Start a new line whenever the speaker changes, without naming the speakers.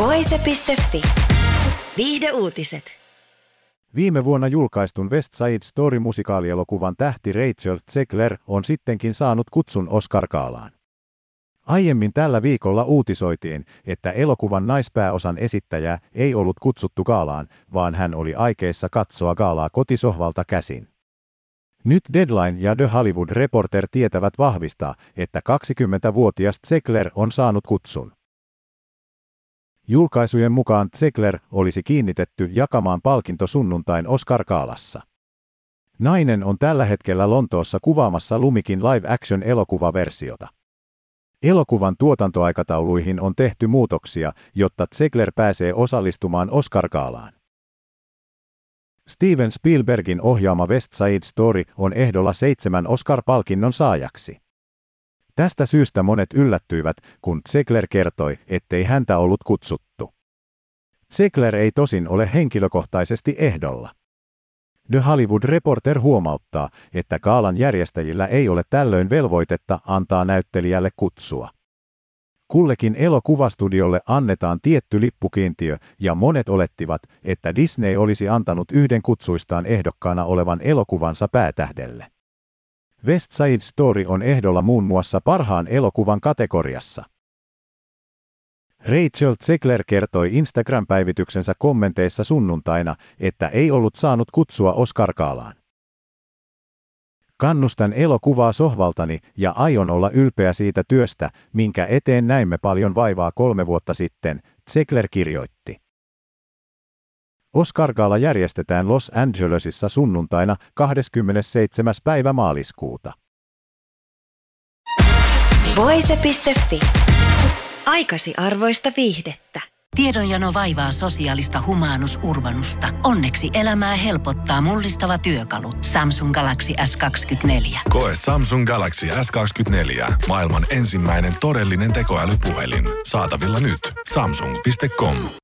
Voise.fi. Viihde uutiset.
Viime vuonna julkaistun West Side Story-musikaalielokuvan tähti Rachel Zegler on sittenkin saanut kutsun Oscar-kaalaan. Aiemmin tällä viikolla uutisoitiin, että elokuvan naispääosan esittäjää ei ollut kutsuttu gaalaan, vaan hän oli aikeissa katsoa gaalaa kotisohvalta käsin. Nyt Deadline ja The Hollywood Reporter tietävät vahvistaa, että 20-vuotias Zegler on saanut kutsun. Julkaisujen mukaan Zegler olisi kiinnitetty jakamaan palkinto sunnuntain Oscar-kaalassa. Nainen on tällä hetkellä Lontoossa kuvaamassa Lumikin live-action elokuvaversiota. Elokuvan tuotantoaikatauluihin on tehty muutoksia, jotta Zegler pääsee osallistumaan Oscar-kaalaan. Steven Spielbergin ohjaama West Side Story on ehdolla seitsemän Oscar-palkinnon saajaksi. Tästä syystä monet yllättyivät, kun Zegler kertoi, ettei häntä ollut kutsuttu. Zegler ei tosin ole henkilökohtaisesti ehdolla. The Hollywood Reporter huomauttaa, että kaalan järjestäjillä ei ole tällöin velvoitetta antaa näyttelijälle kutsua. Kullekin elokuvastudiolle annetaan tietty lippukiintiö, ja monet olettivat, että Disney olisi antanut yhden kutsuistaan ehdokkaana olevan elokuvansa päätähdelle. West Side Story on ehdolla muun muassa parhaan elokuvan kategoriassa. Rachel Zegler kertoi Instagram-päivityksensä kommenteissa sunnuntaina, että ei ollut saanut kutsua Oscar-kaalaan. Kannustan elokuvaa sohvaltani ja aion olla ylpeä siitä työstä, minkä eteen näimme paljon vaivaa kolme vuotta sitten, Zegler kirjoitti. Oscar-gaala järjestetään Los Angelesissa sunnuntaina 27. päivä maaliskuuta.
Voise.fi. Aikasi arvoista viihdettä.
Tiedonjano vaivaa sosiaalista humanus urbanusta. Onneksi elämää helpottaa mullistava työkalu. Samsung Galaxy S24.
Koe Samsung Galaxy S24. Maailman ensimmäinen todellinen tekoälypuhelin. Saatavilla nyt. Samsung.com.